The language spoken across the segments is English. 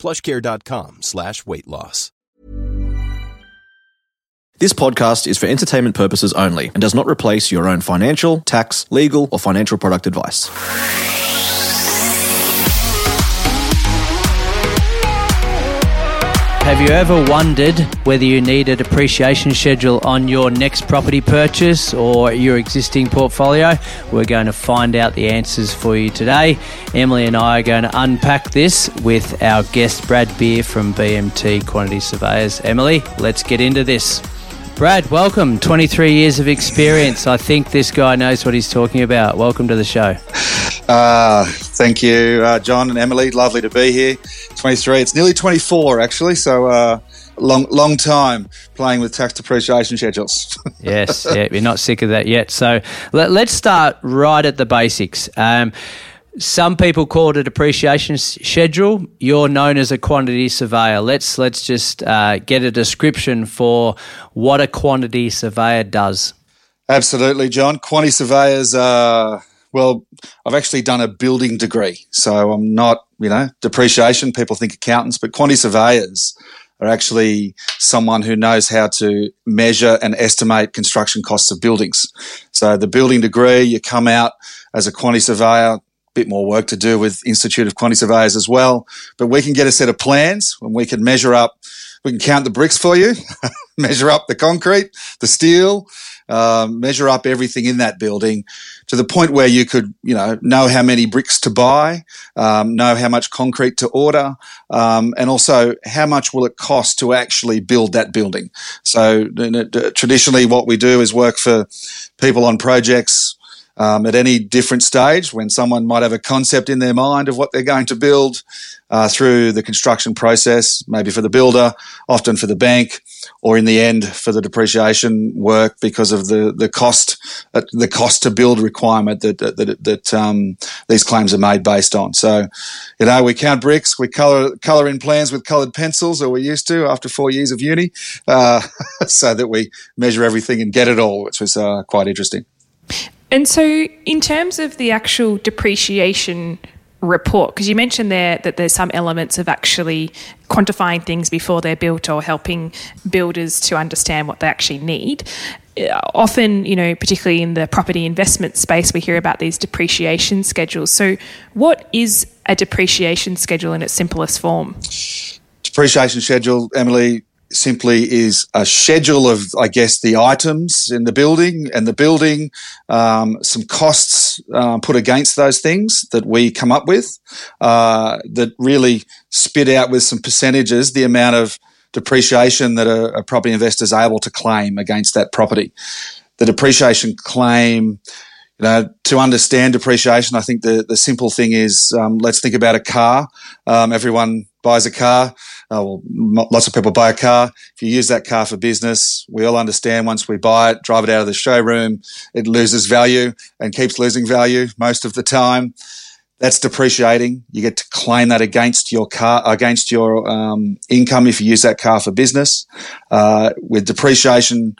plushcare.com slash weight loss. This podcast is for entertainment purposes only and does not replace your own financial, tax, legal, or financial product advice. Have you ever wondered whether you need a depreciation schedule on your next property purchase or your existing portfolio? We're going to find out the answers for you today. Emily and I are going to unpack this with our guest Brad Beer from BMT Quantity Surveyors. Emily, let's get into this. Brad, welcome. 23 years of experience. I think this guy knows what he's talking about. Welcome to the show. Uh, thank you, uh, John and Emily. Lovely to be here. 23. It's nearly 24, actually. So, uh, long, long time playing with tax depreciation schedules. yes, yeah, you're not sick of that yet. So, let, us start right at the basics. Um, some people call it a depreciation schedule. You're known as a quantity surveyor. Let's let's just uh, get a description for what a quantity surveyor does. Absolutely, John. Quantity surveyors are well. I've actually done a building degree, so I'm not you know depreciation. People think accountants, but quantity surveyors are actually someone who knows how to measure and estimate construction costs of buildings. So the building degree, you come out as a quantity surveyor bit more work to do with Institute of Quantity Surveyors as well. But we can get a set of plans and we can measure up, we can count the bricks for you, measure up the concrete, the steel, um, measure up everything in that building to the point where you could, you know, know how many bricks to buy, um, know how much concrete to order, um, and also how much will it cost to actually build that building. So traditionally, what we do is work for people on projects um, at any different stage when someone might have a concept in their mind of what they're going to build uh, through the construction process, maybe for the builder, often for the bank, or in the end for the depreciation work because of the the cost uh, the cost to build requirement that that, that um, these claims are made based on. So, you know, we count bricks, we color color in plans with coloured pencils, or we used to after four years of uni, uh, so that we measure everything and get it all, which was uh, quite interesting. And so, in terms of the actual depreciation report, because you mentioned there that there's some elements of actually quantifying things before they're built or helping builders to understand what they actually need. Uh, often, you know, particularly in the property investment space, we hear about these depreciation schedules. So, what is a depreciation schedule in its simplest form? Depreciation schedule, Emily, simply is a schedule of, I guess, the items in the building and the building, um, some costs uh, put against those things that we come up with uh, that really spit out with some percentages the amount of depreciation that a, a property investor is able to claim against that property. The depreciation claim. You know, to understand depreciation, I think the, the simple thing is um, let's think about a car. Um, everyone buys a car. Uh, well, lots of people buy a car. If you use that car for business, we all understand once we buy it, drive it out of the showroom, it loses value and keeps losing value most of the time. That's depreciating. You get to claim that against your car, against your um, income if you use that car for business. Uh, with depreciation,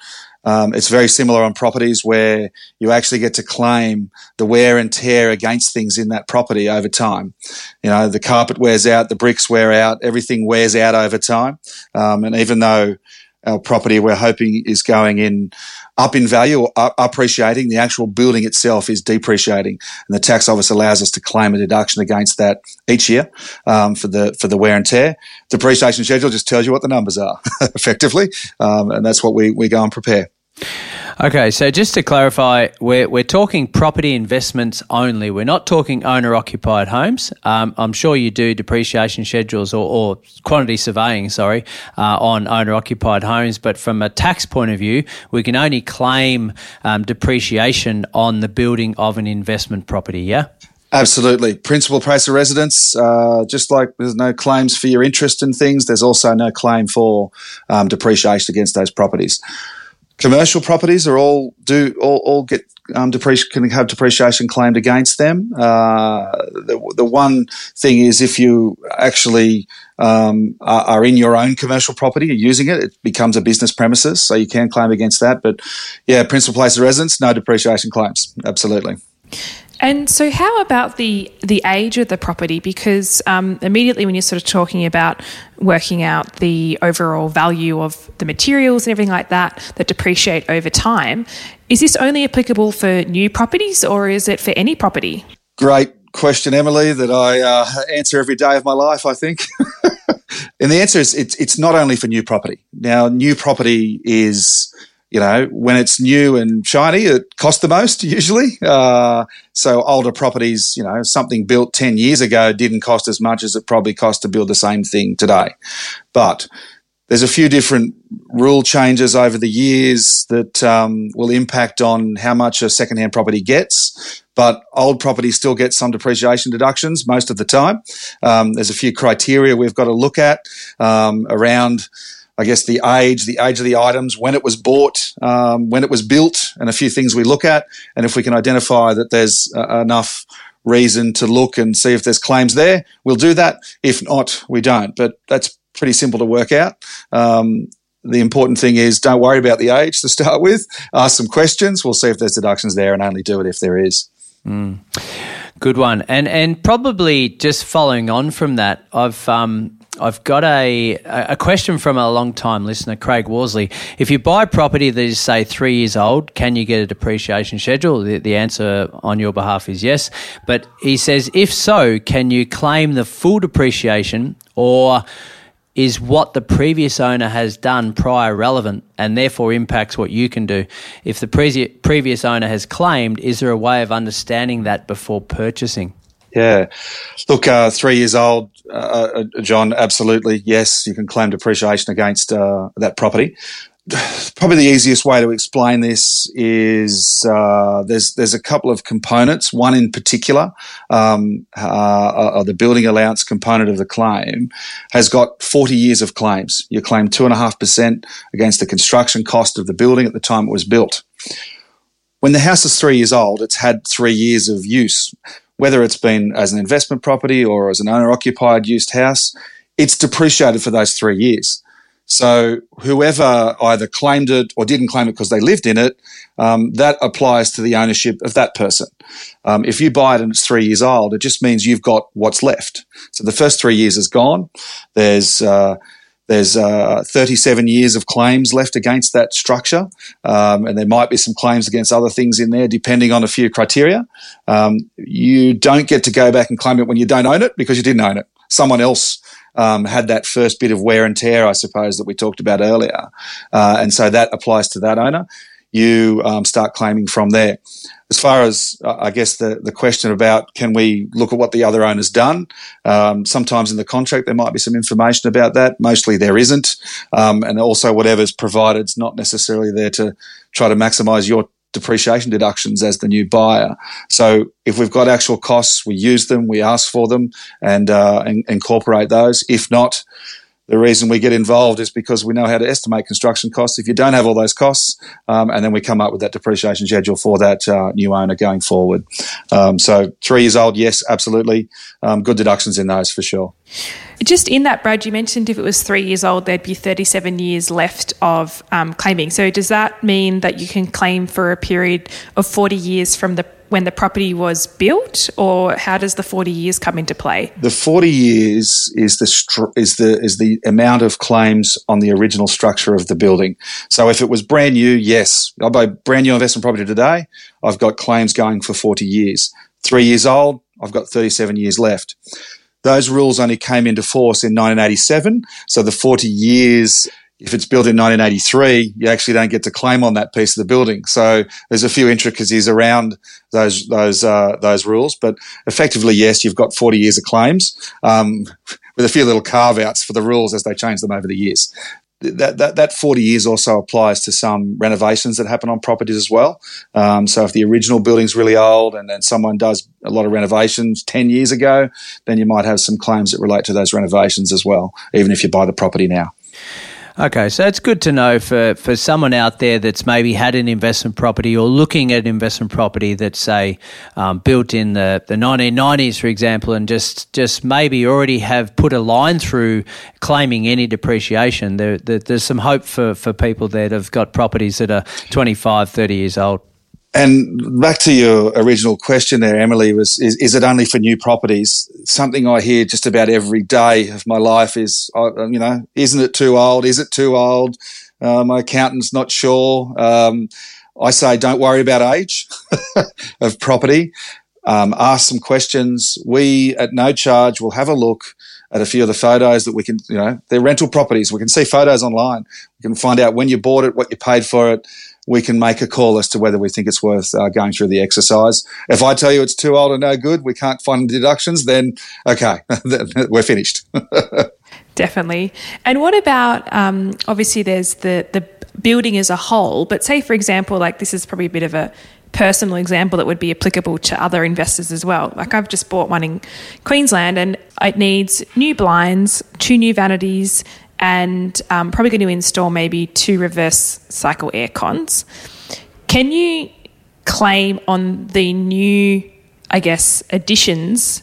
um, it's very similar on properties where you actually get to claim the wear and tear against things in that property over time. You know, the carpet wears out, the bricks wear out, everything wears out over time. Um, and even though our property we're hoping is going in up in value or appreciating. The actual building itself is depreciating, and the tax office allows us to claim a deduction against that each year um, for the for the wear and tear. Depreciation schedule just tells you what the numbers are effectively, um, and that's what we we go and prepare. Okay, so just to clarify, we're, we're talking property investments only. We're not talking owner occupied homes. Um, I'm sure you do depreciation schedules or, or quantity surveying, sorry, uh, on owner occupied homes. But from a tax point of view, we can only claim um, depreciation on the building of an investment property, yeah? Absolutely. Principal place of residence, uh, just like there's no claims for your interest in things, there's also no claim for um, depreciation against those properties. Commercial properties are all do all, all get um, depreci- can have depreciation claimed against them. Uh, the, the one thing is if you actually um, are, are, in your own commercial property, you're using it, it becomes a business premises, so you can claim against that. But yeah, principal place of residence, no depreciation claims. Absolutely. And so, how about the the age of the property? Because um, immediately, when you're sort of talking about working out the overall value of the materials and everything like that that depreciate over time, is this only applicable for new properties, or is it for any property? Great question, Emily. That I uh, answer every day of my life. I think. and the answer is it's it's not only for new property. Now, new property is you know, when it's new and shiny, it costs the most usually. Uh, so older properties, you know, something built 10 years ago didn't cost as much as it probably costs to build the same thing today. But there's a few different rule changes over the years that um, will impact on how much a secondhand property gets. But old properties still get some depreciation deductions most of the time. Um, there's a few criteria we've got to look at um, around I guess the age, the age of the items, when it was bought, um, when it was built, and a few things we look at. And if we can identify that there's uh, enough reason to look and see if there's claims there, we'll do that. If not, we don't. But that's pretty simple to work out. Um, the important thing is don't worry about the age to start with. Ask some questions. We'll see if there's deductions there and only do it if there is. Mm. Good one. And and probably just following on from that, I've um, I've got a a question from a long time listener, Craig Worsley. If you buy property that is say three years old, can you get a depreciation schedule? The, the answer on your behalf is yes. But he says, if so, can you claim the full depreciation or is what the previous owner has done prior relevant and therefore impacts what you can do. If the pre- previous owner has claimed, is there a way of understanding that before purchasing? Yeah. Look, uh, three years old, uh, uh John, absolutely. Yes, you can claim depreciation against uh, that property probably the easiest way to explain this is uh, there's there's a couple of components. One in particular, um, uh, uh, the building allowance component of the claim, has got 40 years of claims. You claim two and a half percent against the construction cost of the building at the time it was built. When the house is three years old, it's had three years of use. Whether it's been as an investment property or as an owner occupied used house, it's depreciated for those three years. So whoever either claimed it or didn't claim it because they lived in it, um, that applies to the ownership of that person. Um, if you buy it and it's three years old, it just means you've got what's left. So the first three years is gone. There's uh, there's uh, 37 years of claims left against that structure, um, and there might be some claims against other things in there, depending on a few criteria. Um, you don't get to go back and claim it when you don't own it because you didn't own it. Someone else um, had that first bit of wear and tear, I suppose, that we talked about earlier. Uh, and so that applies to that owner. You um, start claiming from there. As far as uh, I guess the, the question about can we look at what the other owner's done, um, sometimes in the contract there might be some information about that. Mostly there isn't, um, and also whatever's provided is not necessarily there to try to maximise your depreciation deductions as the new buyer. So if we've got actual costs, we use them, we ask for them, and, uh, and incorporate those. If not, the reason we get involved is because we know how to estimate construction costs. If you don't have all those costs, um, and then we come up with that depreciation schedule for that uh, new owner going forward. Um, so three years old, yes, absolutely, um, good deductions in those for sure. Just in that, Brad, you mentioned if it was three years old, there'd be 37 years left of um, claiming. So does that mean that you can claim for a period of 40 years from the when the property was built, or how does the 40 years come into play? The 40 years is the is the is the amount of claims on the original structure of the building. So if it was brand new, yes, I buy brand new investment property today, I've got claims going for 40 years. Three years old, I've got 37 years left. Those rules only came into force in 1987. So the 40 years, if it's built in 1983, you actually don't get to claim on that piece of the building. So there's a few intricacies around those those uh, those rules, but effectively, yes, you've got 40 years of claims um, with a few little carve outs for the rules as they change them over the years. that, that, that 40 years also applies to some renovations that happen on properties as well. Um, so if the original building's really old and then someone does a lot of renovations 10 years ago, then you might have some claims that relate to those renovations as well, even if you buy the property now. Okay, so it's good to know for, for someone out there that's maybe had an investment property or looking at investment property that's say um, built in the, the 1990s, for example, and just just maybe already have put a line through claiming any depreciation. There, there, there's some hope for, for people that have got properties that are 25, 30 years old. And back to your original question there, Emily, was is, is it only for new properties? Something I hear just about every day of my life is, uh, you know, isn't it too old? Is it too old? Uh, my accountant's not sure. Um, I say, don't worry about age of property. Um, ask some questions. We, at no charge, will have a look at a few of the photos that we can, you know, they're rental properties. We can see photos online. We can find out when you bought it, what you paid for it we can make a call as to whether we think it's worth uh, going through the exercise. If I tell you it's too old and no good, we can't find deductions, then okay, we're finished. Definitely. And what about um, obviously there's the the building as a whole, but say for example, like this is probably a bit of a personal example that would be applicable to other investors as well. Like I've just bought one in Queensland and it needs new blinds, two new vanities, and um, probably going to install maybe two reverse cycle air cons. Can you claim on the new, I guess, additions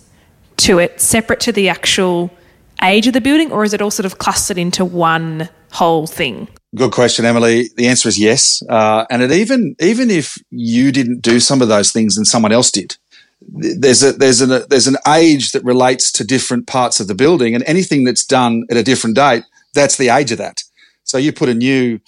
to it separate to the actual age of the building, or is it all sort of clustered into one whole thing? Good question, Emily. The answer is yes. Uh, and it even even if you didn't do some of those things and someone else did, there's a there's an a, there's an age that relates to different parts of the building, and anything that's done at a different date that's the age of that. So you put a new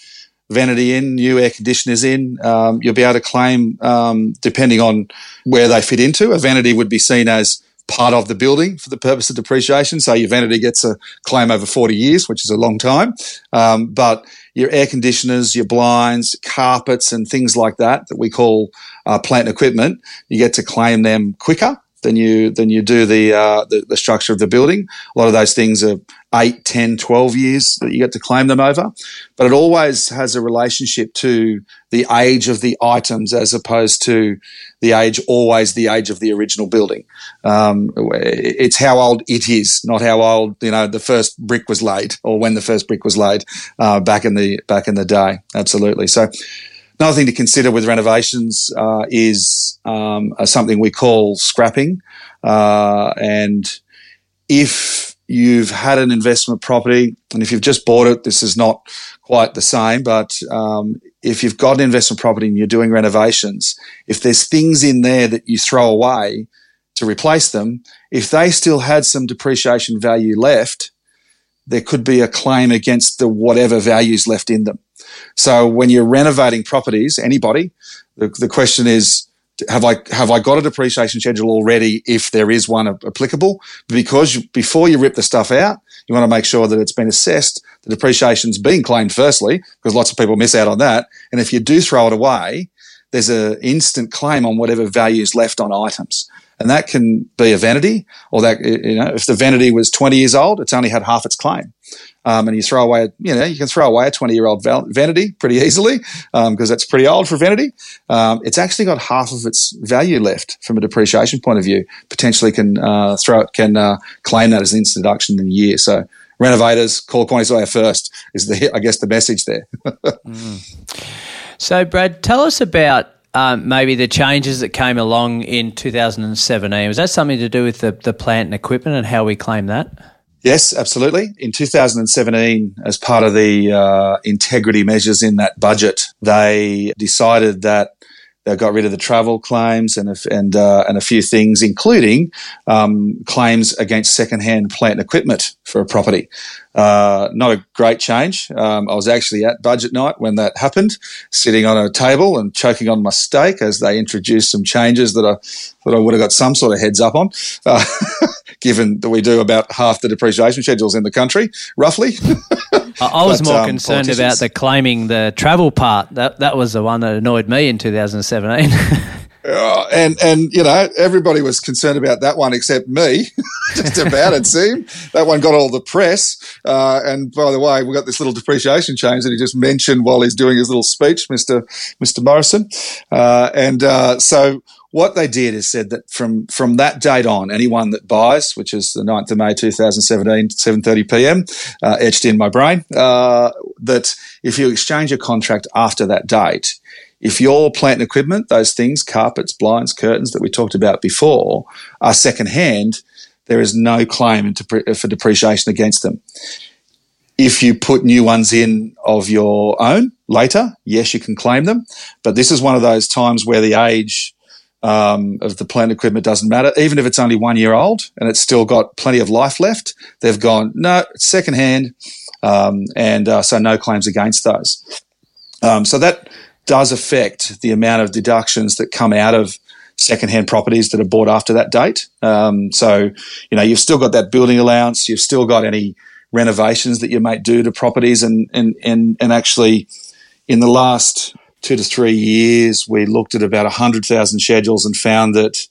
vanity in, new air conditioners in, um, you'll be able to claim um, depending on where they fit into. A vanity would be seen as part of the building for the purpose of depreciation. So your vanity gets a claim over 40 years, which is a long time. Um, but your air conditioners, your blinds, carpets, and things like that, that we call uh, plant equipment, you get to claim them quicker than you than you do the, uh, the, the structure of the building. A lot of those things are 8, 10, 12 years that you get to claim them over. But it always has a relationship to the age of the items as opposed to the age, always the age of the original building. Um, it's how old it is, not how old, you know, the first brick was laid or when the first brick was laid, uh, back in the, back in the day. Absolutely. So, Another thing to consider with renovations uh, is um, something we call scrapping. Uh, and if you've had an investment property and if you've just bought it, this is not quite the same, but um, if you've got an investment property and you're doing renovations, if there's things in there that you throw away to replace them, if they still had some depreciation value left, there could be a claim against the whatever values left in them. So when you're renovating properties, anybody, the, the question is, have I have I got a depreciation schedule already if there is one applicable? Because you, before you rip the stuff out, you want to make sure that it's been assessed, the depreciation's being claimed firstly, because lots of people miss out on that. And if you do throw it away, there's an instant claim on whatever value is left on items. And that can be a vanity, or that, you know, if the vanity was 20 years old, it's only had half its claim. Um, and you throw away, you know, you can throw away a 20 year old vanity pretty easily because um, that's pretty old for vanity. Um, it's actually got half of its value left from a depreciation point of view. Potentially can uh, throw it, can uh, claim that as an instant deduction in a year. So renovators call QuantitySurveyor first is the, I guess, the message there. mm. So, Brad, tell us about um, maybe the changes that came along in 2017. Was that something to do with the, the plant and equipment and how we claim that? Yes, absolutely. In 2017, as part of the uh, integrity measures in that budget, they decided that they got rid of the travel claims and a, and uh, and a few things, including um, claims against secondhand plant and equipment for a property. Uh, not a great change. Um, I was actually at budget night when that happened, sitting on a table and choking on my steak as they introduced some changes that I that I would have got some sort of heads up on, uh, given that we do about half the depreciation schedules in the country, roughly. I was but, more um, concerned about the claiming the travel part. That that was the one that annoyed me in 2017. And and you know everybody was concerned about that one except me, just about it seemed that one got all the press. Uh, and by the way, we got this little depreciation change that he just mentioned while he's doing his little speech, Mister Mister Morrison. Uh, and uh, so what they did is said that from from that date on, anyone that buys, which is the 9th of May 2017, 7:30 p.m., uh, etched in my brain, uh, that if you exchange a contract after that date if your plant and equipment, those things, carpets, blinds, curtains that we talked about before, are secondhand, there is no claim for depreciation against them. If you put new ones in of your own later, yes, you can claim them. But this is one of those times where the age um, of the plant equipment doesn't matter. Even if it's only one year old and it's still got plenty of life left, they've gone, no, it's secondhand. Um, and uh, so no claims against those. Um, so that does affect the amount of deductions that come out of secondhand properties that are bought after that date. Um, so, you know, you've still got that building allowance, you've still got any renovations that you might do to properties, and and and, and actually, in the last two to three years, we looked at about hundred thousand schedules and found that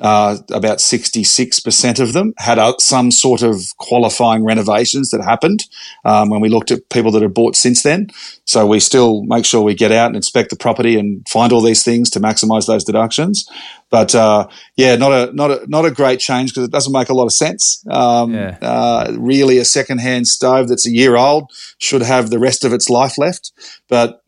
uh, about 66% of them had a, some sort of qualifying renovations that happened um, when we looked at people that have bought since then. So we still make sure we get out and inspect the property and find all these things to maximise those deductions. But uh, yeah, not a not a not a great change because it doesn't make a lot of sense. Um, yeah. uh, really, a second-hand stove that's a year old should have the rest of its life left, but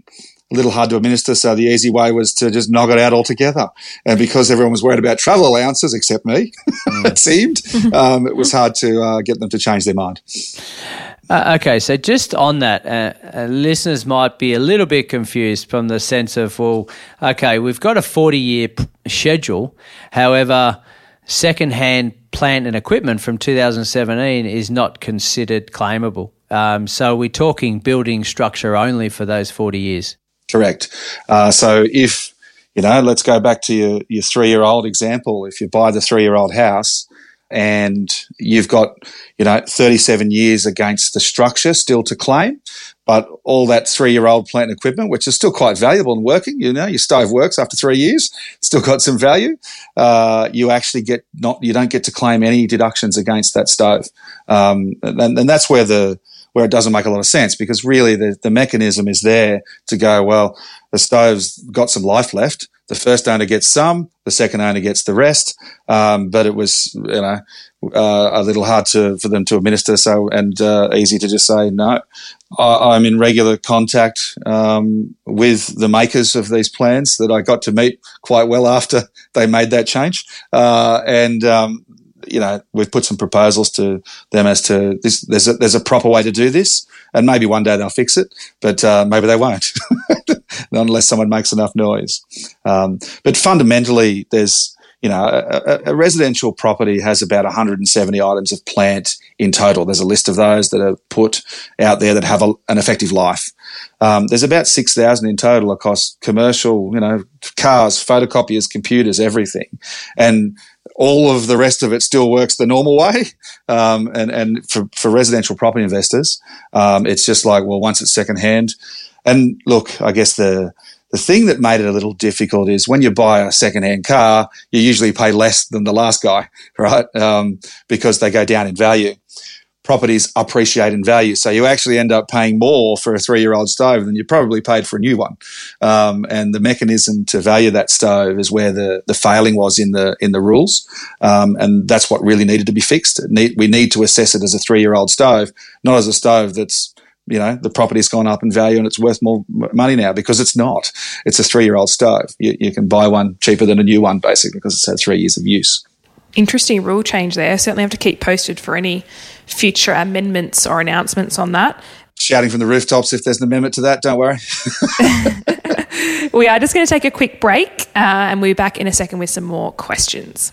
a little hard to administer. So the easy way was to just knock it out altogether. And because everyone was worried about travel allowances, except me, mm. it seemed, um, it was hard to uh, get them to change their mind. Uh, okay, so just on that, uh, uh, listeners might be a little bit confused from the sense of, well, okay, we've got a 40 year p- schedule. However, second-hand plant and equipment from 2017 is not considered claimable. Um, so we're talking building structure only for those 40 years. Correct. Uh, so if, you know, let's go back to your, your three year old example. If you buy the three year old house and you've got, you know, 37 years against the structure still to claim, but all that three year old plant and equipment, which is still quite valuable and working, you know, your stove works after three years, still got some value. Uh, you actually get not, you don't get to claim any deductions against that stove. Um, and, and that's where the, where it doesn't make a lot of sense because really the, the mechanism is there to go, well, the stove's got some life left. The first owner gets some, the second owner gets the rest. Um, but it was, you know, uh, a little hard to for them to administer. So and uh, easy to just say no. I, am in regular contact um, with the makers of these plans that I got to meet quite well after they made that change, uh, and um, you know, we've put some proposals to them as to this. There's a, there's a proper way to do this, and maybe one day they'll fix it, but uh, maybe they won't, unless someone makes enough noise. Um, but fundamentally, there's you know, a, a, residential property has about 170 items of plant in total. There's a list of those that are put out there that have a, an effective life. Um, there's about 6,000 in total across commercial, you know, cars, photocopiers, computers, everything. And all of the rest of it still works the normal way. Um, and and for, for residential property investors, um, it's just like, well, once it's secondhand. And look, I guess the the thing that made it a little difficult is when you buy a secondhand car, you usually pay less than the last guy, right? Um, because they go down in value properties appreciate in value. So you actually end up paying more for a three year old stove than you probably paid for a new one. Um, and the mechanism to value that stove is where the, the failing was in the in the rules. Um, and that's what really needed to be fixed. Need, we need to assess it as a three year old stove, not as a stove that's you know the property's gone up in value and it's worth more money now because it's not. It's a three year old stove. You, you can buy one cheaper than a new one basically because it's had three years of use interesting rule change there. Certainly have to keep posted for any future amendments or announcements on that. Shouting from the rooftops if there's an amendment to that, don't worry. we are just going to take a quick break uh, and we'll be back in a second with some more questions.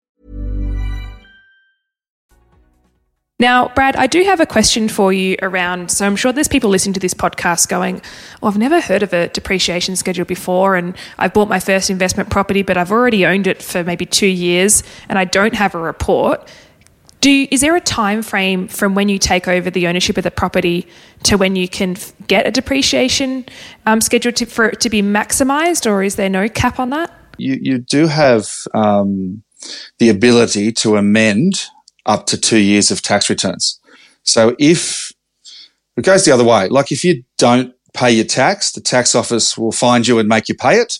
Now, Brad, I do have a question for you around. So, I'm sure there's people listening to this podcast going, Oh, I've never heard of a depreciation schedule before, and I've bought my first investment property, but I've already owned it for maybe two years and I don't have a report. Do is there a time frame from when you take over the ownership of the property to when you can f- get a depreciation um, schedule to, for it to be maximised, or is there no cap on that? You, you do have um, the ability to amend up to two years of tax returns. So if it goes the other way, like if you don't pay your tax, the tax office will find you and make you pay it.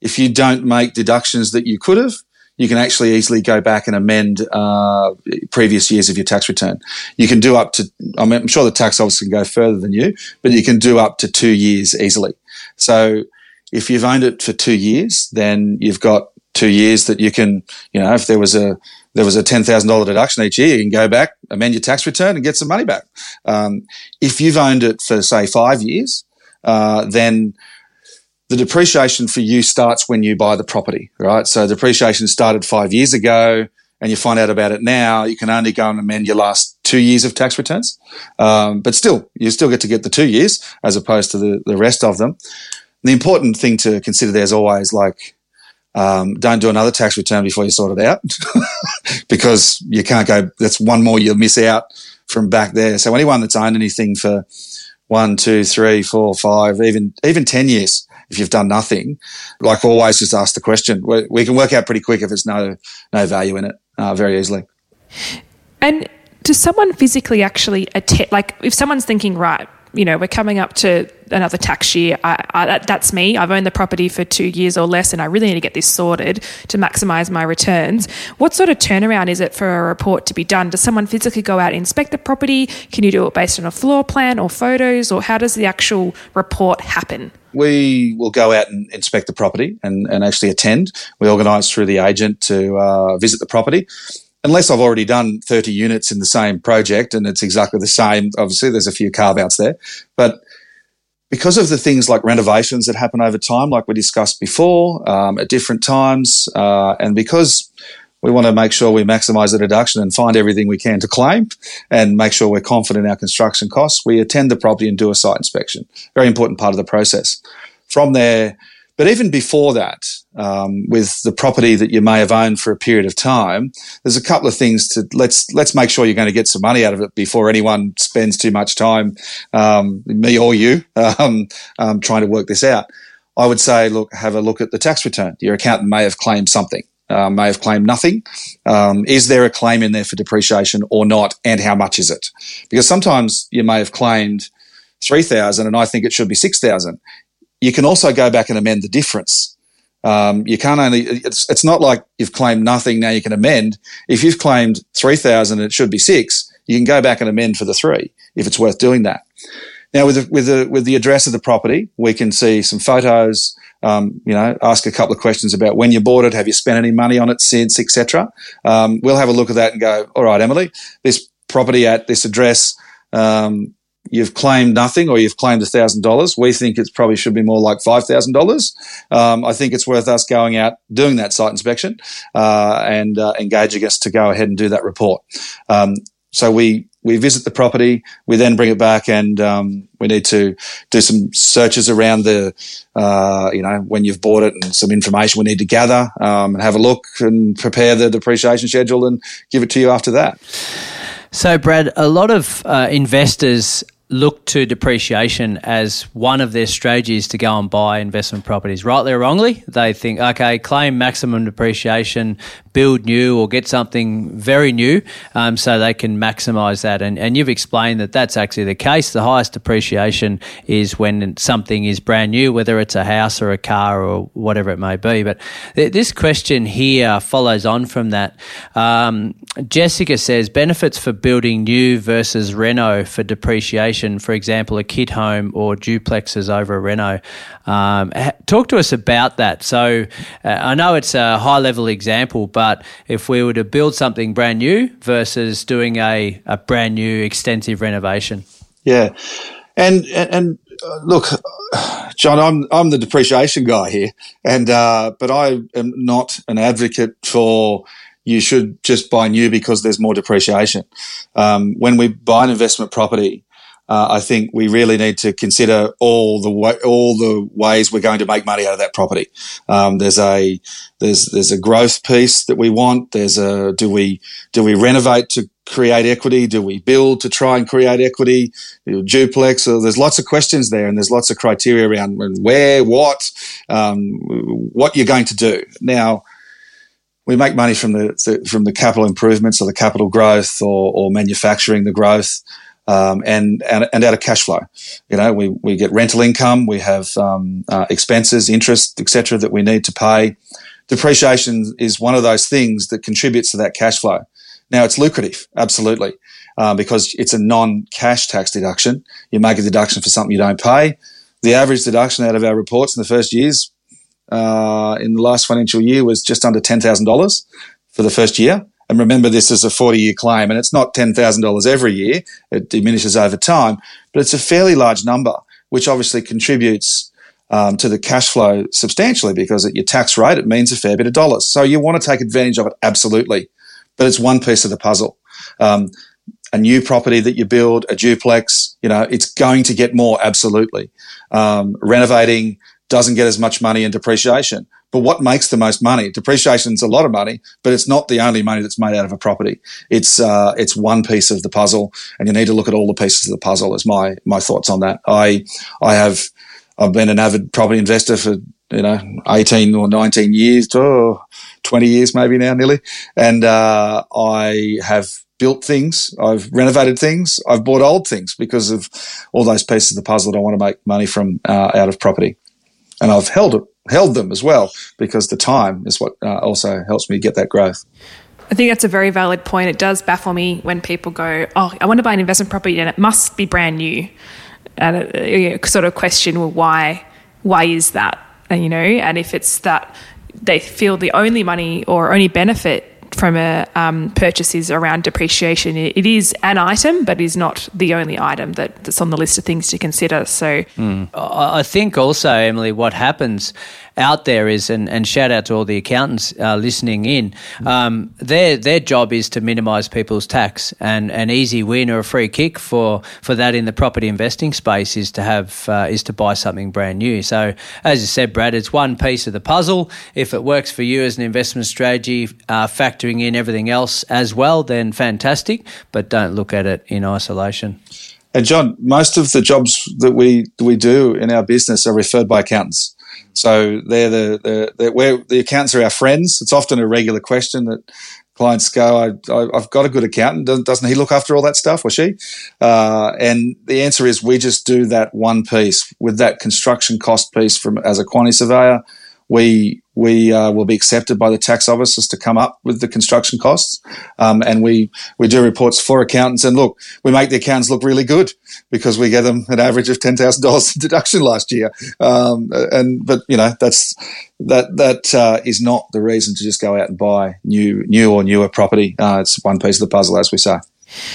If you don't make deductions that you could have, you can actually easily go back and amend uh, previous years of your tax return. You can do up to, I mean, I'm sure the tax office can go further than you, but you can do up to two years easily. So if you've owned it for two years, then you've got two years that you can, you know, if there was a there was a ten thousand dollar deduction each year, you can go back, amend your tax return, and get some money back. Um, if you've owned it for say five years, uh, then the depreciation for you starts when you buy the property, right? So depreciation started five years ago, and you find out about it now. You can only go and amend your last two years of tax returns, um, but still, you still get to get the two years as opposed to the the rest of them. The important thing to consider there is always like um, don't do another tax return before you sort it out because you can't go. That's one more you'll miss out from back there. So anyone that's owned anything for one, two, three, four, five, even even ten years, if you've done nothing, like always, just ask the question. We, we can work out pretty quick if there's no no value in it, uh, very easily. And does someone physically actually attend? Like, if someone's thinking, right, you know, we're coming up to another tax year. I, I, that, that's me. I've owned the property for two years or less, and I really need to get this sorted to maximise my returns. What sort of turnaround is it for a report to be done? Does someone physically go out and inspect the property? Can you do it based on a floor plan or photos, or how does the actual report happen? We will go out and inspect the property and, and actually attend. We organise through the agent to uh, visit the property unless I've already done 30 units in the same project and it's exactly the same, obviously there's a few carve outs there. But because of the things like renovations that happen over time, like we discussed before, um, at different times, uh, and because we want to make sure we maximize the deduction and find everything we can to claim and make sure we're confident in our construction costs, we attend the property and do a site inspection. Very important part of the process. From there, but even before that, um, with the property that you may have owned for a period of time, there's a couple of things to let's let's make sure you're going to get some money out of it before anyone spends too much time, um, me or you, um, um, trying to work this out. I would say, look, have a look at the tax return. Your accountant may have claimed something. Uh, may have claimed nothing. Um, is there a claim in there for depreciation or not, and how much is it? Because sometimes you may have claimed three thousand, and I think it should be six thousand. You can also go back and amend the difference. Um, you can't only, it's, it's not like you've claimed nothing, now you can amend. If you've claimed 3,000 and it should be six, you can go back and amend for the three if it's worth doing that. Now, with the, with the, with the address of the property, we can see some photos, um, you know, ask a couple of questions about when you bought it, have you spent any money on it since, etc. Um, we'll have a look at that and go, all right, Emily, this property at this address, um, you've claimed nothing or you've claimed $1,000. We think it probably should be more like $5,000. Um, I think it's worth us going out, doing that site inspection uh, and uh, engaging us to go ahead and do that report. Um, so we we visit the property, we then bring it back, and um, we need to do some searches around the, uh, you know, when you've bought it, and some information we need to gather um, and have a look and prepare the depreciation schedule and give it to you after that. So, Brad, a lot of uh, investors look to depreciation as one of their strategies to go and buy investment properties. Rightly or wrongly, they think, okay, claim maximum depreciation, build new or get something very new um, so they can maximize that. And, and you've explained that that's actually the case. The highest depreciation is when something is brand new, whether it's a house or a car or whatever it may be. But th- this question here follows on from that. Um, Jessica says benefits for building new versus reno for depreciation for example, a kit home or duplexes over a reno. Um, talk to us about that. So uh, I know it's a high level example, but if we were to build something brand new versus doing a, a brand new extensive renovation. Yeah. And, and, uh, look, John, I'm I'm the depreciation guy here, and uh, but I am not an advocate for you should just buy new because there's more depreciation. Um, when we buy an investment property, uh, I think we really need to consider all the way, all the ways we're going to make money out of that property. Um, there's a there's there's a growth piece that we want. There's a do we do we renovate to create equity? Do we build to try and create equity? Duplex? There's lots of questions there, and there's lots of criteria around where, what, um, what you're going to do. Now, we make money from the from the capital improvements or the capital growth or, or manufacturing the growth um, and, and, and out of cash flow. You know, we, we get rental income, we have um, uh, expenses, interest, etc., that we need to pay. Depreciation is one of those things that contributes to that cash flow. Now, it's lucrative, absolutely, uh, because it's a non-cash tax deduction. You make a deduction for something you don't pay. The average deduction out of our reports in the first years uh, in the last financial year was just under ten thousand dollars for the first year. And remember, this is a 40 year claim and it's not $10,000 every year. It diminishes over time, but it's a fairly large number, which obviously contributes um, to the cash flow substantially because at your tax rate, it means a fair bit of dollars. So you want to take advantage of it, absolutely. But it's one piece of the puzzle. Um, a new property that you build, a duplex, you know, it's going to get more, absolutely. Um, renovating doesn't get as much money in depreciation. But what makes the most money? Depreciation is a lot of money, but it's not the only money that's made out of a property. It's uh, it's one piece of the puzzle, and you need to look at all the pieces of the puzzle. Is my my thoughts on that. I I have I've been an avid property investor for you know 18 or 19 years, oh, 20 years maybe now, nearly, and uh, I have built things, I've renovated things, I've bought old things because of all those pieces of the puzzle that I want to make money from uh, out of property, and I've held held them as well because the time is what uh, also helps me get that growth. I think that's a very valid point. It does baffle me when people go, "Oh, I want to buy an investment property and it must be brand new," and uh, sort of question, "Well, why? Why is that?" And you know, and if it's that they feel the only money or only benefit from a um, purchase is around depreciation. It is an item, but is not the only item that, that's on the list of things to consider. So, mm. I think also, Emily, what happens out there is, and, and shout out to all the accountants uh, listening in, um, their their job is to minimise people's tax, and an easy win or a free kick for, for that in the property investing space is to have uh, is to buy something brand new. So as you said, Brad, it's one piece of the puzzle. If it works for you as an investment strategy, uh, factoring in everything else as well, then fantastic. But don't look at it in isolation. And John, most of the jobs that we we do in our business are referred by accountants. So they're the, the, the where the accountants are our friends. It's often a regular question that clients go, I, have got a good accountant. Doesn't he look after all that stuff or she? Uh, and the answer is we just do that one piece with that construction cost piece from as a quantity surveyor. We, we uh, will be accepted by the tax officers to come up with the construction costs. Um, and we, we do reports for accountants. And look, we make the accountants look really good because we get them an average of $10,000 in deduction last year. Um, and, but, you know, that's, that, that uh, is not the reason to just go out and buy new, new or newer property. Uh, it's one piece of the puzzle, as we say.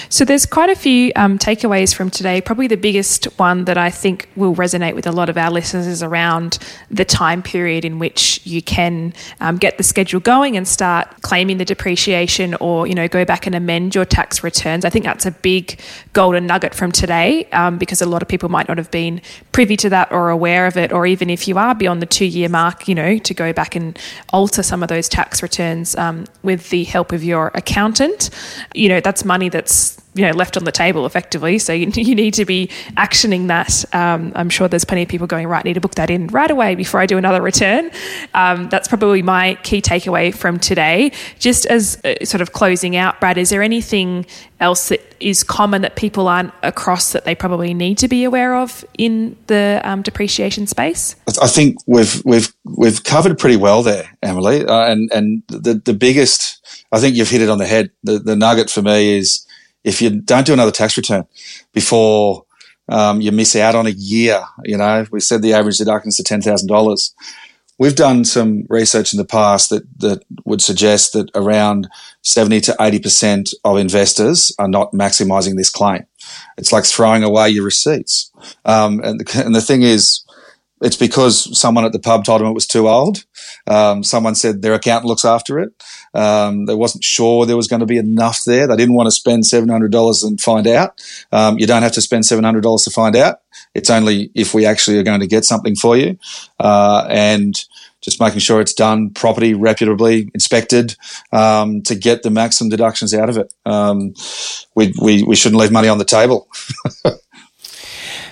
So there's quite a few um, takeaways from today. Probably the biggest one that I think will resonate with a lot of our listeners is around the time period in which you can um, get the schedule going and start claiming the depreciation, or you know go back and amend your tax returns. I think that's a big golden nugget from today um, because a lot of people might not have been privy to that or aware of it, or even if you are beyond the two-year mark, you know to go back and alter some of those tax returns um, with the help of your accountant. You know that's money that that's you know left on the table effectively. So you, you need to be actioning that. Um, I'm sure there's plenty of people going right. Need to book that in right away before I do another return. Um, that's probably my key takeaway from today. Just as uh, sort of closing out, Brad, is there anything else that is common that people aren't across that they probably need to be aware of in the um, depreciation space? I think we've we've we've covered pretty well there, Emily. Uh, and and the the biggest, I think you've hit it on the head. The the nugget for me is if you don't do another tax return before um, you miss out on a year, you know, we said the average deduction is to ten thousand dollars. We've done some research in the past that that would suggest that around seventy to eighty percent of investors are not maximising this claim. It's like throwing away your receipts. Um, and the, and the thing is, it's because someone at the pub told them it was too old. Um, someone said their accountant looks after it. Um, they wasn't sure there was going to be enough there. They didn't want to spend seven hundred dollars and find out. Um, you don't have to spend seven hundred dollars to find out. It's only if we actually are going to get something for you, uh, and just making sure it's done properly, reputably inspected um, to get the maximum deductions out of it. Um, we, we we shouldn't leave money on the table.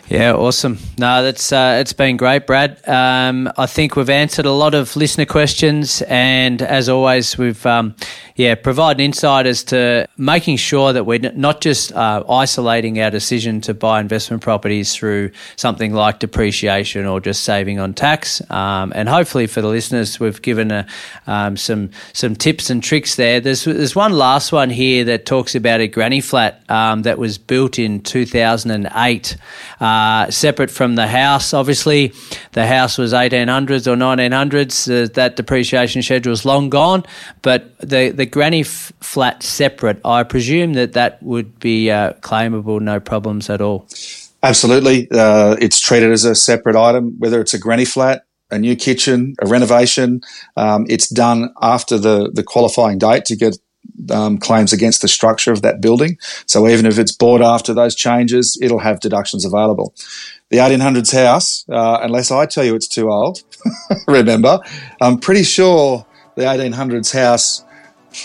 Yeah, awesome. No, that's uh, it's been great, Brad. Um, I think we've answered a lot of listener questions, and as always, we've um, yeah provided insight as to making sure that we're not just uh, isolating our decision to buy investment properties through something like depreciation or just saving on tax. Um, and hopefully, for the listeners, we've given a, um, some some tips and tricks there. There's there's one last one here that talks about a granny flat um, that was built in 2008. Uh, uh, separate from the house. Obviously, the house was 1800s or 1900s. Uh, that depreciation schedule is long gone, but the, the granny f- flat separate, I presume that that would be uh, claimable, no problems at all. Absolutely. Uh, it's treated as a separate item, whether it's a granny flat, a new kitchen, a renovation. Um, it's done after the, the qualifying date to get um, claims against the structure of that building. So even if it's bought after those changes, it'll have deductions available. The 1800s house, uh, unless I tell you it's too old, remember, I'm pretty sure the 1800s house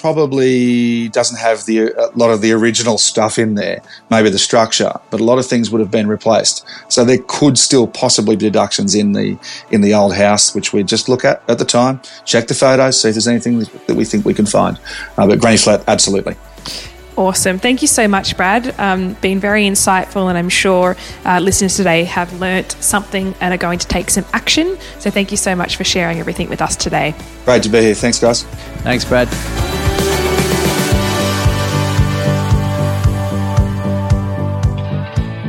probably doesn't have the a lot of the original stuff in there, maybe the structure, but a lot of things would have been replaced. So there could still possibly be deductions in the in the old house, which we just look at at the time, check the photos, see if there's anything that we think we can find. Uh, but granny flat, absolutely. Awesome. Thank you so much, Brad. Um, been very insightful, and I'm sure uh, listeners today have learnt something and are going to take some action. So, thank you so much for sharing everything with us today. Great to be here. Thanks, guys. Thanks, Brad.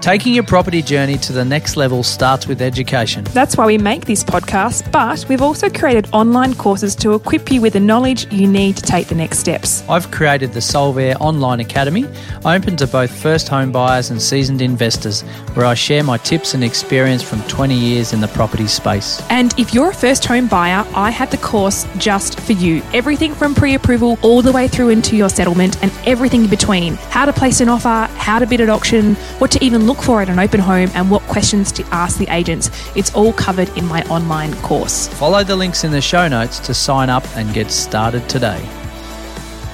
Taking your property journey to the next level starts with education. That's why we make this podcast, but we've also created online courses to equip you with the knowledge you need to take the next steps. I've created the Solvair Online Academy, open to both first home buyers and seasoned investors, where I share my tips and experience from 20 years in the property space. And if you're a first home buyer, I have the course just for you. Everything from pre approval all the way through into your settlement and everything in between. How to place an offer, how to bid at auction, what to even look for at an open home, and what questions to ask the agents. It's all covered in my online course. Follow the links in the show notes to sign up and get started today.